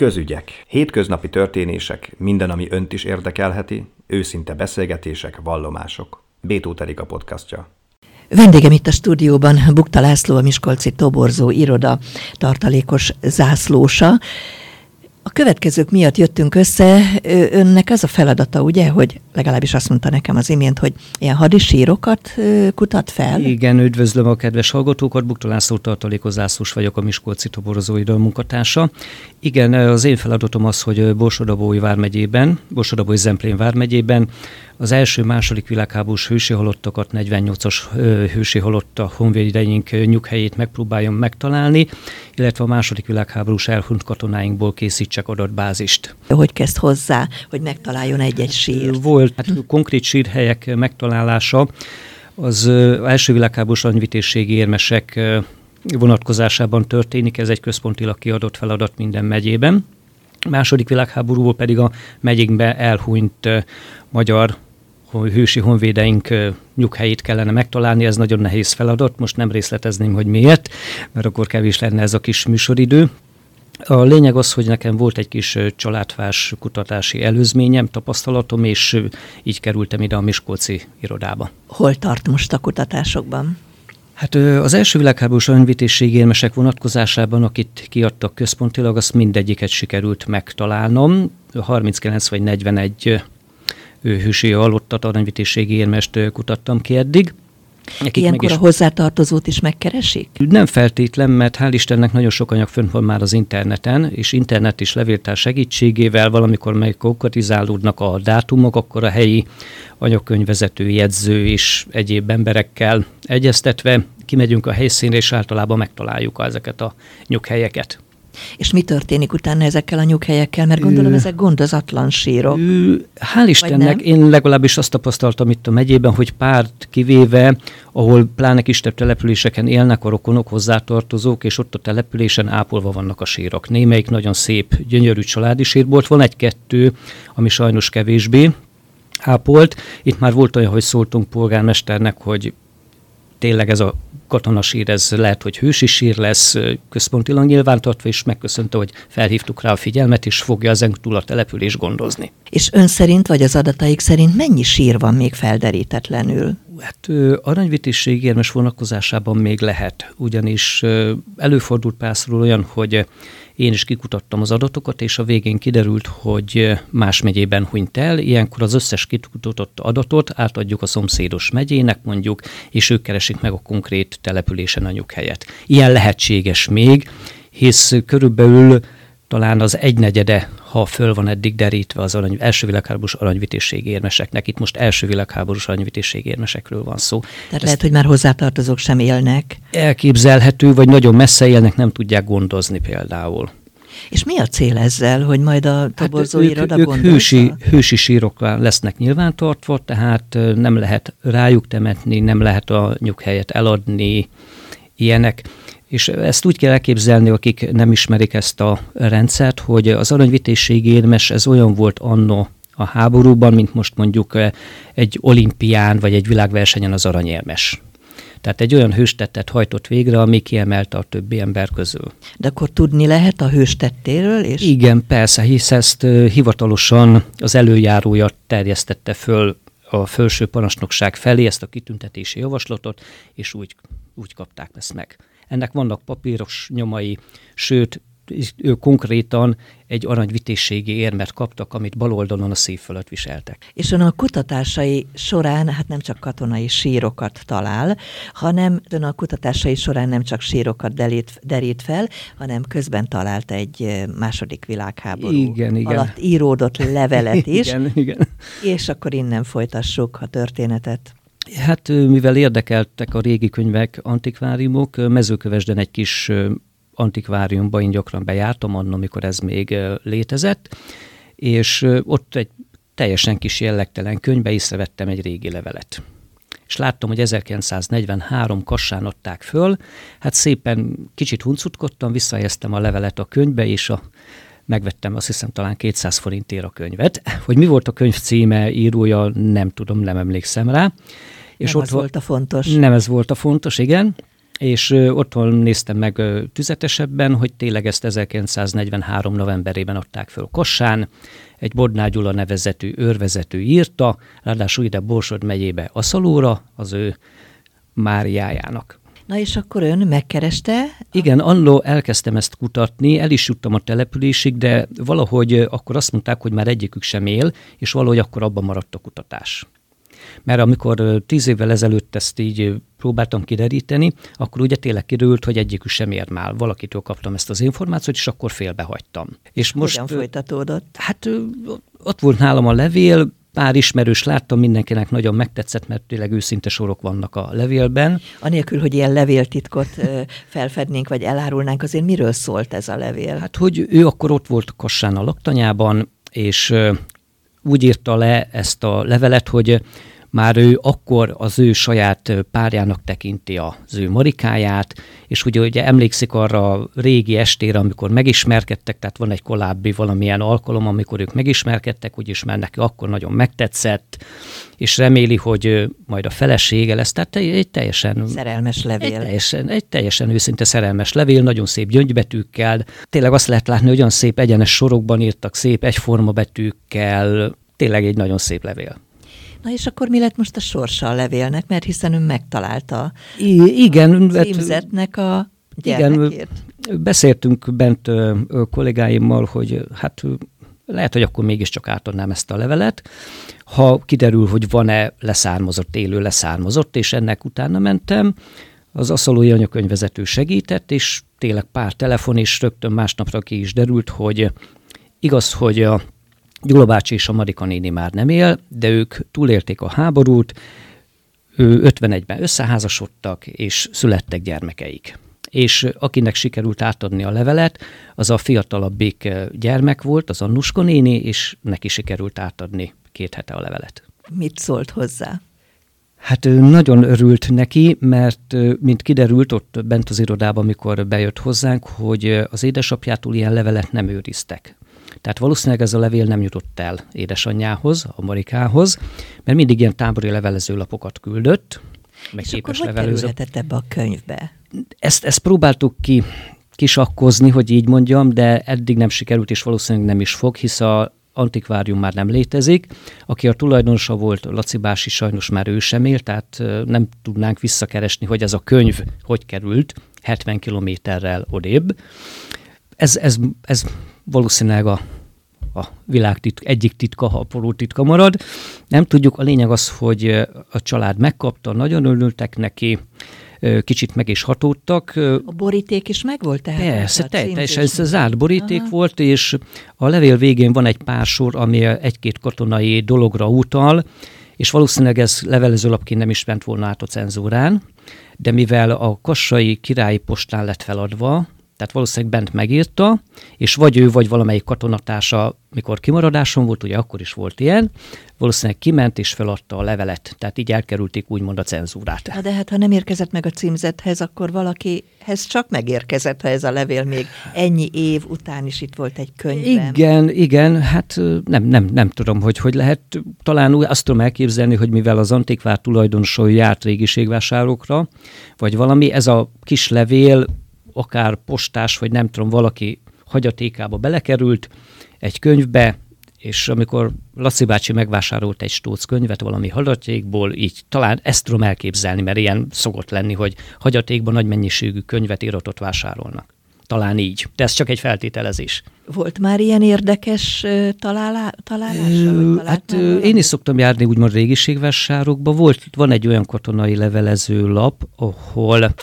Közügyek. Hétköznapi történések, minden, ami önt is érdekelheti, őszinte beszélgetések, vallomások. Bétó a podcastja. Vendégem itt a stúdióban Bukta László, a Miskolci Toborzó iroda tartalékos zászlósa. A következők miatt jöttünk össze. Önnek az a feladata, ugye, hogy legalábbis azt mondta nekem az imént, hogy ilyen hadisírokat kutat fel? Igen, üdvözlöm a kedves hallgatókat. Bukta László tartalékozászlós vagyok, a Miskolci Toborozóidő munkatársa. Igen, az én feladatom az, hogy Borsodabói vármegyében, Borsodabói Zemplén vármegyében az első, második világháborús hősi halottakat, 48-as hősi halotta honvédeink nyughelyét megpróbáljam megtalálni, illetve a második világháborús elhunyt katonáinkból készítsek adatbázist. Hogy kezd hozzá, hogy megtaláljon egy-egy sír? Volt hát, konkrét sírhelyek megtalálása, az első világháborús anyvitészségi érmesek vonatkozásában történik, ez egy központilag kiadott feladat minden megyében. A második világháborúból pedig a megyénkbe elhunyt magyar hősi honvédeink nyughelyét kellene megtalálni, ez nagyon nehéz feladat, most nem részletezném, hogy miért, mert akkor kevés lenne ez a kis műsoridő. A lényeg az, hogy nekem volt egy kis családfás kutatási előzményem, tapasztalatom, és így kerültem ide a Miskolci irodába. Hol tart most a kutatásokban? Hát az első világháborús önvitésség érmesek vonatkozásában, akit kiadtak központilag, azt mindegyiket sikerült megtalálnom. 39 vagy 41 hősi halottat, aranyvitészségi érmest kutattam ki eddig. Nekik Ilyenkor is... a hozzátartozót is megkeresik? Nem feltétlen, mert hál' Istennek nagyon sok anyag fönn van már az interneten, és internet és levéltár segítségével valamikor meg konkretizálódnak a dátumok, akkor a helyi anyagkönyvvezető, jegyző és egyéb emberekkel egyeztetve kimegyünk a helyszínre, és általában megtaláljuk ezeket a nyughelyeket. És mi történik utána ezekkel a nyughelyekkel? Mert gondolom, ezek gondozatlan sírok. Hál' Istennek, én legalábbis azt tapasztaltam itt a megyében, hogy párt kivéve, ahol pláne kisebb településeken élnek a rokonok, hozzátartozók, és ott a településen ápolva vannak a sírok. Némelyik nagyon szép, gyönyörű családi sír volt, van egy-kettő, ami sajnos kevésbé ápolt. Itt már volt olyan, hogy szóltunk polgármesternek, hogy tényleg ez a katonasír, ez lehet, hogy hősi sír lesz, központilag nyilvántartva, és megköszönte, hogy felhívtuk rá a figyelmet, és fogja ezen túl a település gondozni. És ön szerint, vagy az adataik szerint mennyi sír van még felderítetlenül? Hát aranyvitésség érmes vonatkozásában még lehet, ugyanis előfordult párszor olyan, hogy én is kikutattam az adatokat, és a végén kiderült, hogy más megyében hunyt el. Ilyenkor az összes kikutatott adatot átadjuk a szomszédos megyének mondjuk, és ők keresik meg a konkrét településen a nyughelyet. Ilyen lehetséges még, hisz körülbelül talán az egynegyede, ha föl van eddig derítve az arany, első világháborús aranyvitésség érmeseknek. Itt most első világháborús aranyvitésség érmesekről van szó. Tehát Ezt lehet, hogy már hozzátartozók sem élnek. Elképzelhető, vagy nagyon messze élnek, nem tudják gondozni például. És mi a cél ezzel, hogy majd a toborzó hát iroda ők, ők hősi, hősi sírok lesznek nyilvántartva, tehát nem lehet rájuk temetni, nem lehet a nyughelyet eladni, ilyenek. És ezt úgy kell elképzelni, akik nem ismerik ezt a rendszert, hogy az aranyvitésség érmes, ez olyan volt anno a háborúban, mint most mondjuk egy olimpián vagy egy világversenyen az aranyérmes. Tehát egy olyan hőstettet hajtott végre, ami kiemelte a többi ember közül. De akkor tudni lehet a hőstettéről? És... Igen, persze, hisz ezt hivatalosan az előjárója terjesztette föl a felső parancsnokság felé ezt a kitüntetési javaslatot, és úgy, úgy kapták ezt meg. Ennek vannak papíros nyomai, sőt, ő konkrétan egy aranyvitészségi érmet kaptak, amit bal oldalon a szív fölött viseltek. És ön a kutatásai során hát nem csak katonai sírokat talál, hanem ön a kutatásai során nem csak sírokat derít, derít fel, hanem közben talált egy második világháború igen, igen. alatt íródott levelet is. igen, igen. És akkor innen folytassuk a történetet. Hát mivel érdekeltek a régi könyvek, antikváriumok, mezőkövesden egy kis antikváriumba én gyakran bejártam, annak, amikor ez még létezett, és ott egy teljesen kis jellegtelen könyvbe észrevettem egy régi levelet. És láttam, hogy 1943 kassán adták föl, hát szépen kicsit huncutkodtam, visszahelyeztem a levelet a könyvbe, és a megvettem azt hiszem talán 200 forintért a könyvet. Hogy mi volt a könyv címe, írója, nem tudom, nem emlékszem rá. És nem ott ez volt a fontos. Nem ez volt a fontos, igen. és otthon néztem meg tüzetesebben, hogy tényleg ezt 1943. novemberében adták föl Kossán, egy Bodná Gyula nevezetű őrvezető írta, ráadásul ide Borsod megyébe Aszalóra, az ő Máriájának. Na és akkor ön megkereste? Igen, annó elkezdtem ezt kutatni, el is juttam a településig, de valahogy akkor azt mondták, hogy már egyikük sem él, és valahogy akkor abban maradt a kutatás. Mert amikor tíz évvel ezelőtt ezt így próbáltam kideríteni, akkor ugye tényleg kiderült, hogy egyikük sem ér már. Valakitől kaptam ezt az információt, és akkor félbehagytam. És most, Hogyan folytatódott? Hát ott volt nálam a levél, pár ismerős láttam, mindenkinek nagyon megtetszett, mert tényleg őszinte sorok vannak a levélben. Anélkül, hogy ilyen levéltitkot felfednénk, vagy elárulnánk, azért miről szólt ez a levél? Hát, hogy ő akkor ott volt Kassán a laktanyában, és úgy írta le ezt a levelet, hogy már ő akkor az ő saját párjának tekinti az ő marikáját, és ugye, ugye emlékszik arra a régi estére, amikor megismerkedtek, tehát van egy korábbi valamilyen alkalom, amikor ők megismerkedtek, úgyis már neki akkor nagyon megtetszett, és reméli, hogy majd a felesége lesz, tehát egy teljesen... Szerelmes levél. Egy teljesen, egy teljesen őszinte szerelmes levél, nagyon szép gyöngybetűkkel. Tényleg azt lehet látni, hogy olyan szép egyenes sorokban írtak, szép egyforma betűkkel, tényleg egy nagyon szép levél. Na és akkor mi lett most a sorsa a levélnek, mert hiszen ön megtalálta I- igen, a címzetnek a gyermekét. Igen, beszéltünk bent ö, kollégáimmal, hogy hát lehet, hogy akkor mégiscsak átadnám ezt a levelet, ha kiderül, hogy van-e leszármazott, élő leszármazott, és ennek utána mentem, az aszalói anyakönyvezető segített, és tényleg pár telefon, és rögtön másnapra ki is derült, hogy igaz, hogy a Gyula bácsi és a Marika néni már nem él, de ők túlélték a háborút, ő 51-ben összeházasodtak, és születtek gyermekeik. És akinek sikerült átadni a levelet, az a fiatalabbik gyermek volt, az Annuska néni, és neki sikerült átadni két hete a levelet. Mit szólt hozzá? Hát ő nagyon örült neki, mert mint kiderült ott bent az irodában, amikor bejött hozzánk, hogy az édesapjától ilyen levelet nem őriztek. Tehát valószínűleg ez a levél nem jutott el édesanyjához, a Marikához, mert mindig ilyen tábori levelezőlapokat küldött, meg És képes akkor hogy ebbe a könyvbe? Ezt, ezt próbáltuk ki kisakkozni, hogy így mondjam, de eddig nem sikerült, és valószínűleg nem is fog, hisz a antikvárium már nem létezik. Aki a tulajdonosa volt, Laci Bási sajnos már ő sem él, tehát nem tudnánk visszakeresni, hogy ez a könyv hogy került 70 kilométerrel odébb. Ez, ez, ez valószínűleg a, a világ titk, egyik titka, ha a titka marad. Nem tudjuk, a lényeg az, hogy a család megkapta, nagyon örültek neki, kicsit meg is hatódtak. A boríték is megvolt tehát? Persze, teljesen ez zárt boríték Aha. volt, és a levél végén van egy pár sor, ami egy-két katonai dologra utal, és valószínűleg ez levelezőlapként nem is ment volna át a cenzúrán, de mivel a kassai királyi postán lett feladva, tehát valószínűleg bent megírta, és vagy ő, vagy valamelyik katonatársa, mikor kimaradáson volt, ugye akkor is volt ilyen, valószínűleg kiment és feladta a levelet, tehát így elkerülték úgymond a cenzúrát. Na de hát, ha nem érkezett meg a címzethez, akkor valakihez csak megérkezett, ha ez a levél még ennyi év után is itt volt egy könyvben. Igen, igen, hát nem, nem, nem tudom, hogy hogy lehet. Talán azt tudom elképzelni, hogy mivel az antikvár tulajdonosai járt régiségvásárokra, vagy valami, ez a kis levél akár postás, vagy nem tudom, valaki hagyatékába belekerült egy könyvbe, és amikor Laci bácsi megvásárolt egy stóc könyvet valami hagyatékból, így talán ezt tudom elképzelni, mert ilyen szokott lenni, hogy hagyatékban nagy mennyiségű könyvet, iratot vásárolnak. Talán így, de ez csak egy feltételezés. Volt már ilyen érdekes találá, találása? Hát én is szoktam járni úgymond régiségvásárokba. Volt, van egy olyan katonai levelező lap, ahol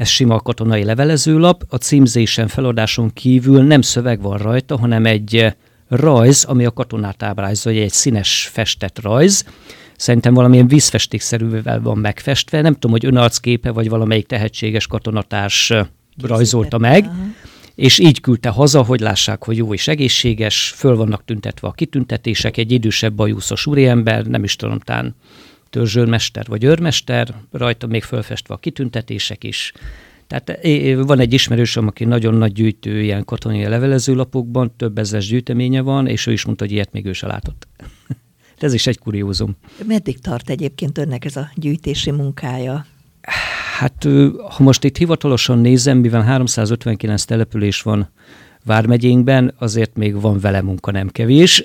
ez sima katonai levelezőlap, a címzésen, feladáson kívül nem szöveg van rajta, hanem egy eh, rajz, ami a katonát ábrázolja, egy színes festett rajz. Szerintem valamilyen vízfestékszerűvel van megfestve. Nem tudom, hogy önarcképe, vagy valamelyik tehetséges katonatárs eh, rajzolta meg. Aha. És így küldte haza, hogy lássák, hogy jó és egészséges, föl vannak tüntetve a kitüntetések, egy idősebb bajuszos úriember, nem is tudom, tán törzsőrmester vagy őrmester, rajta még fölfestve a kitüntetések is. Tehát van egy ismerősöm, aki nagyon nagy gyűjtő ilyen katonai levelezőlapokban, több ezres gyűjteménye van, és ő is mondta, hogy ilyet még ő se látott. ez is egy kuriózum. Meddig tart egyébként önnek ez a gyűjtési munkája? Hát, ha most itt hivatalosan nézem, mivel 359 település van Vármegyénkben, azért még van vele munka nem kevés.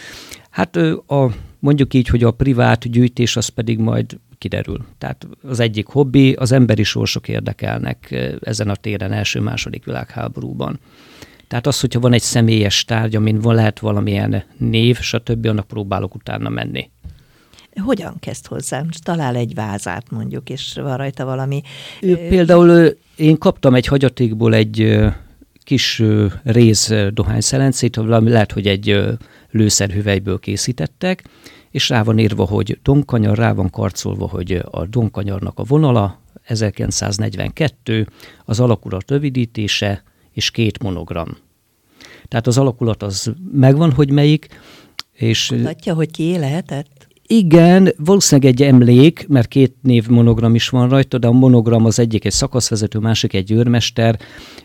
hát a, mondjuk így, hogy a privát gyűjtés az pedig majd kiderül. Tehát az egyik hobbi, az emberi sorsok érdekelnek ezen a téren első-második világháborúban. Tehát az, hogyha van egy személyes tárgy, amin van, lehet valamilyen név, stb., annak próbálok utána menni. Hogyan kezd hozzá? Talál egy vázát mondjuk, és van rajta valami... Ő, például én kaptam egy hagyatékból egy kis réz dohányszelencét, lehet, hogy egy lőszerhüvelyből készítettek, és rá van írva, hogy donkanyar, rá van karcolva, hogy a donkanyarnak a vonala, 1942, az alakulat rövidítése, és két monogram. Tehát az alakulat az megvan, hogy melyik, és... Mutatja, hogy ki lehetett? Igen, valószínűleg egy emlék, mert két név monogram is van rajta, de a monogram az egyik egy szakaszvezető, másik egy őrmester.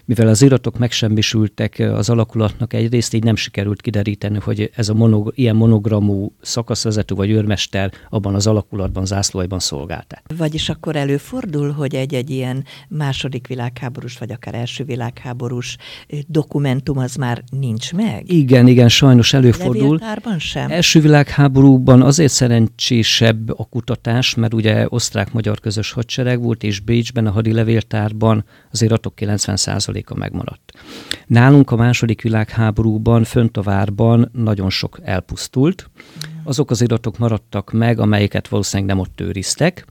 Mivel az iratok megsemmisültek az alakulatnak egyrészt, így nem sikerült kideríteni, hogy ez a monog, ilyen monogramú szakaszvezető vagy őrmester abban az alakulatban, zászlóiban szolgálta. Vagyis akkor előfordul, hogy egy-egy ilyen második világháborús, vagy akár első világháborús dokumentum az már nincs meg? Igen, igen, sajnos előfordul. sem? Első világháborúban azért szerencsésebb a kutatás, mert ugye osztrák-magyar közös hadsereg volt, és Bécsben a hadilevéltárban az iratok 90%-a megmaradt. Nálunk a második világháborúban, fönt a várban nagyon sok elpusztult. Azok az iratok maradtak meg, amelyeket valószínűleg nem ott őriztek,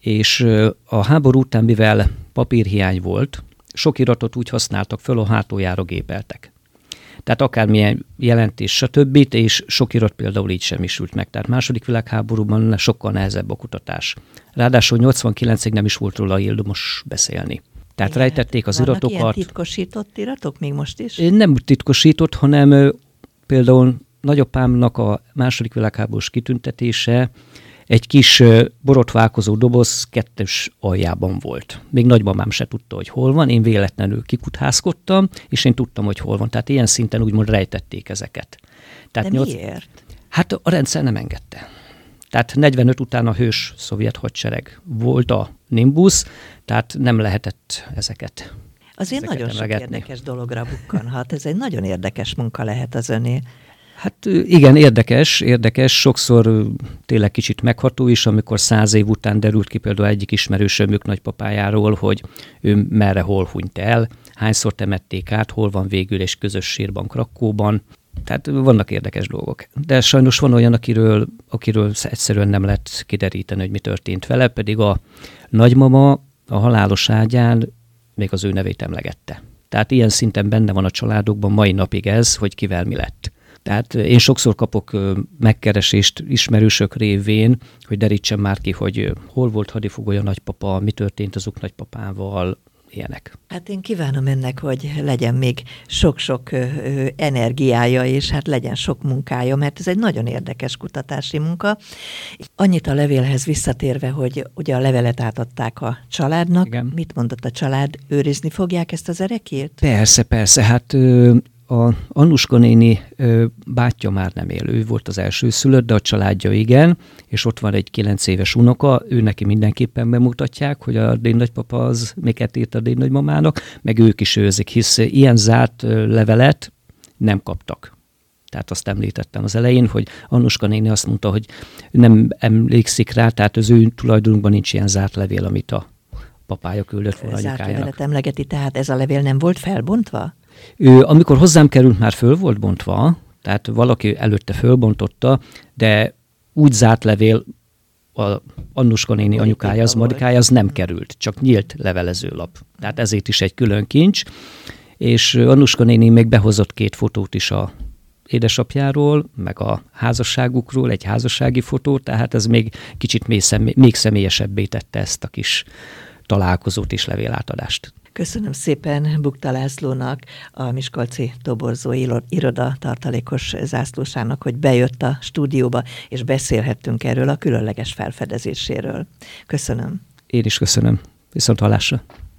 és a háború után, mivel papírhiány volt, sok iratot úgy használtak föl, a hátuljára gépeltek tehát akármilyen jelentés, stb. és sok irat például így sem isült meg. Tehát második világháborúban sokkal nehezebb a kutatás. Ráadásul 89-ig nem is volt róla ildomos beszélni. Tehát Igen. rejtették az iratokat. Ilyen titkosított iratok még most is? Nem titkosított, hanem például nagyapámnak a második világháborús kitüntetése egy kis borotválkozó doboz kettős aljában volt. Még nagymamám se tudta, hogy hol van, én véletlenül kikutházkodtam, és én tudtam, hogy hol van. Tehát ilyen szinten úgymond rejtették ezeket. Tehát De nyolc... miért? Hát a rendszer nem engedte. Tehát 45 után a hős szovjet hadsereg volt a Nimbus, tehát nem lehetett ezeket Azért ezeket nagyon emlegetni. sok érdekes dologra bukkanhat. Ez egy nagyon érdekes munka lehet az öné. Hát igen, érdekes, érdekes, sokszor tényleg kicsit megható is, amikor száz év után derült ki például egyik ismerősömük nagypapájáról, hogy ő merre hol hunyt el, hányszor temették át, hol van végül és közös sírban Krakóban. Tehát vannak érdekes dolgok. De sajnos van olyan, akiről, akiről egyszerűen nem lehet kideríteni, hogy mi történt vele, pedig a nagymama a halálos ágyán még az ő nevét emlegette. Tehát ilyen szinten benne van a családokban mai napig ez, hogy kivel mi lett. Tehát én sokszor kapok megkeresést ismerősök révén, hogy derítsem már ki, hogy hol volt hadifogója nagypapa, mi történt azok nagypapával, ilyenek. Hát én kívánom ennek, hogy legyen még sok-sok energiája, és hát legyen sok munkája, mert ez egy nagyon érdekes kutatási munka. Annyit a levélhez visszatérve, hogy ugye a levelet átadták a családnak. Igen. Mit mondott a család? Őrizni fogják ezt az erekét? Persze, persze. Hát a Annuska néni bátyja már nem él, ő volt az első szülött, de a családja igen, és ott van egy kilenc éves unoka, ő neki mindenképpen bemutatják, hogy a dédnagypapa az miket írt a dédnagymamának, meg ők is őzik, hisz ilyen zárt levelet nem kaptak. Tehát azt említettem az elején, hogy Annuska néni azt mondta, hogy nem emlékszik rá, tehát az ő tulajdonunkban nincs ilyen zárt levél, amit a papája küldött volna Zárt levelet emlegeti, tehát ez a levél nem volt felbontva? Ő, amikor hozzám került, már föl volt bontva, tehát valaki előtte fölbontotta, de úgy zárt levél a Annuska néni anyukája, az Marikája, az nem került, csak nyílt levelezőlap. Tehát ezért is egy külön kincs, és Annuska néni még behozott két fotót is a édesapjáról, meg a házasságukról, egy házassági fotót, tehát ez még kicsit még, személy, még személyesebbé tette ezt a kis találkozót és levélátadást. Köszönöm szépen Bukta Lászlónak, a Miskolci Toborzó Iroda tartalékos zászlósának, hogy bejött a stúdióba, és beszélhettünk erről a különleges felfedezéséről. Köszönöm. Én is köszönöm. Viszont hallásra.